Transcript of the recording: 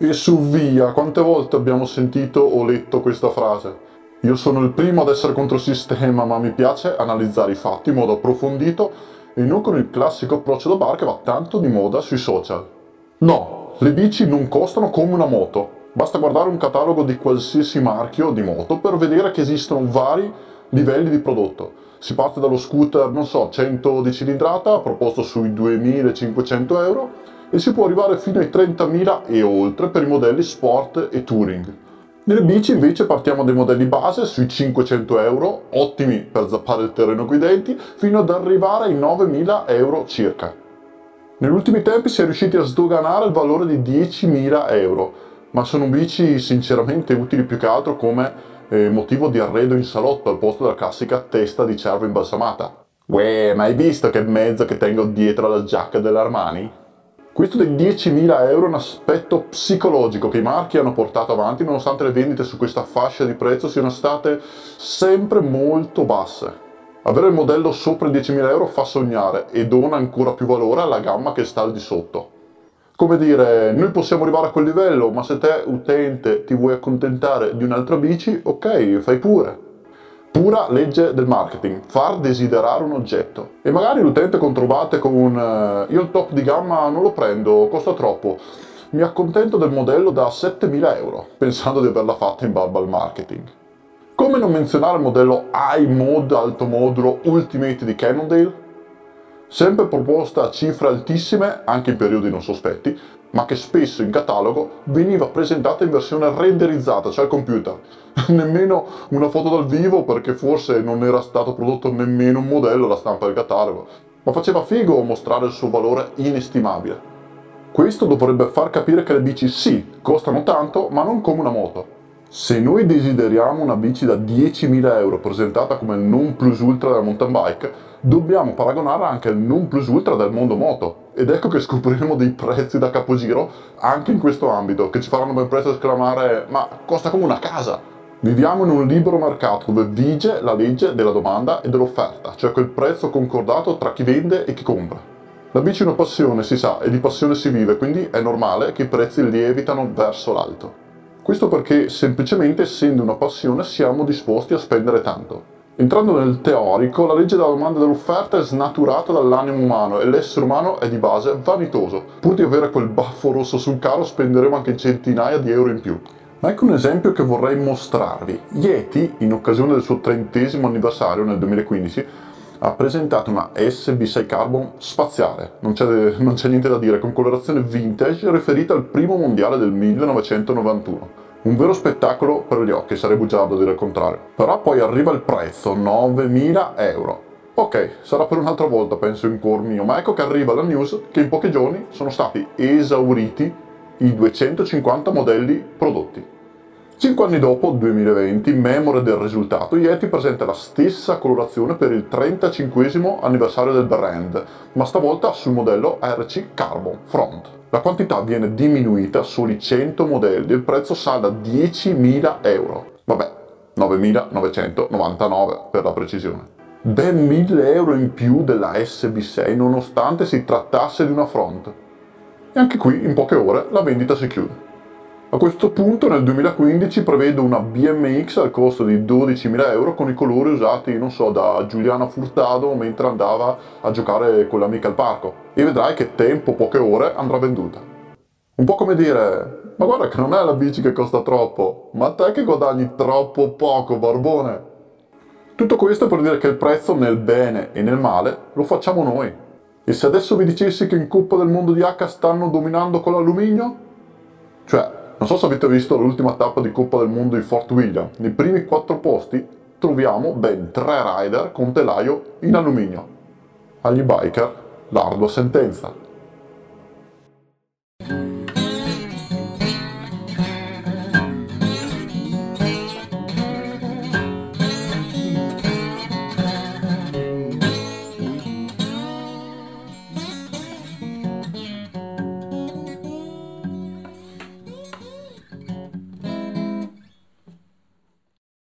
E su via, quante volte abbiamo sentito o letto questa frase? Io sono il primo ad essere contro sistema, ma mi piace analizzare i fatti in modo approfondito e non con il classico approccio da bar che va tanto di moda sui social. No, le bici non costano come una moto. Basta guardare un catalogo di qualsiasi marchio di moto per vedere che esistono vari livelli di prodotto. Si parte dallo scooter, non so, 100 di cilindrata, proposto sui 2500 euro, e si può arrivare fino ai 30.000 e oltre per i modelli sport e touring. Nelle bici invece partiamo dai modelli base sui 500 euro, ottimi per zappare il terreno coi denti, fino ad arrivare ai 9.000 euro circa. Negli ultimi tempi si è riusciti a sdoganare il valore di 10.000 euro, ma sono bici sinceramente utili più che altro come eh, motivo di arredo in salotto al posto della classica testa di cervo imbalsamata. Uè, ma hai visto che mezzo che tengo dietro la giacca dell'Armani? Questo dei 10.000 euro è un aspetto psicologico che i marchi hanno portato avanti nonostante le vendite su questa fascia di prezzo siano state sempre molto basse. Avere il modello sopra i 10.000 euro fa sognare e dona ancora più valore alla gamma che sta al di sotto. Come dire, noi possiamo arrivare a quel livello, ma se te, utente, ti vuoi accontentare di un'altra bici, ok, fai pure. Pura legge del marketing, far desiderare un oggetto. E magari l'utente controvate con un uh, io il top di gamma non lo prendo, costa troppo. Mi accontento del modello da 7000 euro, pensando di averla fatta in barba al marketing. Come non menzionare il modello iMod alto modulo Ultimate di Cannondale? Sempre proposta a cifre altissime, anche in periodi non sospetti, ma che spesso in catalogo veniva presentata in versione renderizzata, cioè al computer. nemmeno una foto dal vivo perché forse non era stato prodotto nemmeno un modello alla stampa del catalogo, ma faceva figo mostrare il suo valore inestimabile. Questo dovrebbe far capire che le bici sì, costano tanto, ma non come una moto. Se noi desideriamo una bici da 10.000 euro presentata come il non plus ultra della mountain bike, dobbiamo paragonarla anche al non plus ultra del mondo moto. Ed ecco che scopriremo dei prezzi da capogiro anche in questo ambito, che ci faranno ben presto esclamare ma costa come una casa! Viviamo in un libero mercato dove vige la legge della domanda e dell'offerta, cioè quel prezzo concordato tra chi vende e chi compra. La bici è una passione, si sa, e di passione si vive, quindi è normale che i prezzi lievitano verso l'alto. Questo perché semplicemente essendo una passione siamo disposti a spendere tanto. Entrando nel teorico, la legge della domanda e dell'offerta è snaturata dall'animo umano e l'essere umano è di base vanitoso. Pur di avere quel baffo rosso sul carro spenderemo anche centinaia di euro in più. Ma ecco un esempio che vorrei mostrarvi. Yeti, in occasione del suo trentesimo anniversario nel 2015, ha presentato una SB6 Carbon spaziale, non c'è, niente da dire, con colorazione vintage riferita al primo mondiale del 1991. Un vero spettacolo per gli occhi, sarei bugiardo dire il contrario. Però poi arriva il prezzo, 9.000 euro. Ok, sarà per un'altra volta penso in cuor mio, ma ecco che arriva la news che in pochi giorni sono stati esauriti i 250 modelli prodotti. Cinque anni dopo, 2020, memore del risultato, Yeti presenta la stessa colorazione per il 35 anniversario del brand, ma stavolta sul modello RC Carbon Front. La quantità viene diminuita a soli 100 modelli e il prezzo sale a 10.000 euro. Vabbè, 9.999 per la precisione. Ben 1.000 euro in più della SB6 nonostante si trattasse di una front e anche qui in poche ore la vendita si chiude. A questo punto nel 2015 prevedo una BMX al costo di 12.000 euro con i colori usati, non so, da Giuliana Furtado mentre andava a giocare con l'amica al parco e vedrai che tempo, poche ore, andrà venduta. Un po' come dire, ma guarda che non è la bici che costa troppo, ma te che guadagni troppo poco, barbone. Tutto questo per dire che il prezzo nel bene e nel male lo facciamo noi. E se adesso vi dicessi che in Coppa del Mondo di H stanno dominando con l'alluminio? Cioè, non so se avete visto l'ultima tappa di Coppa del Mondo di Fort William. Nei primi quattro posti troviamo ben tre rider con telaio in alluminio. Agli biker l'ardua sentenza.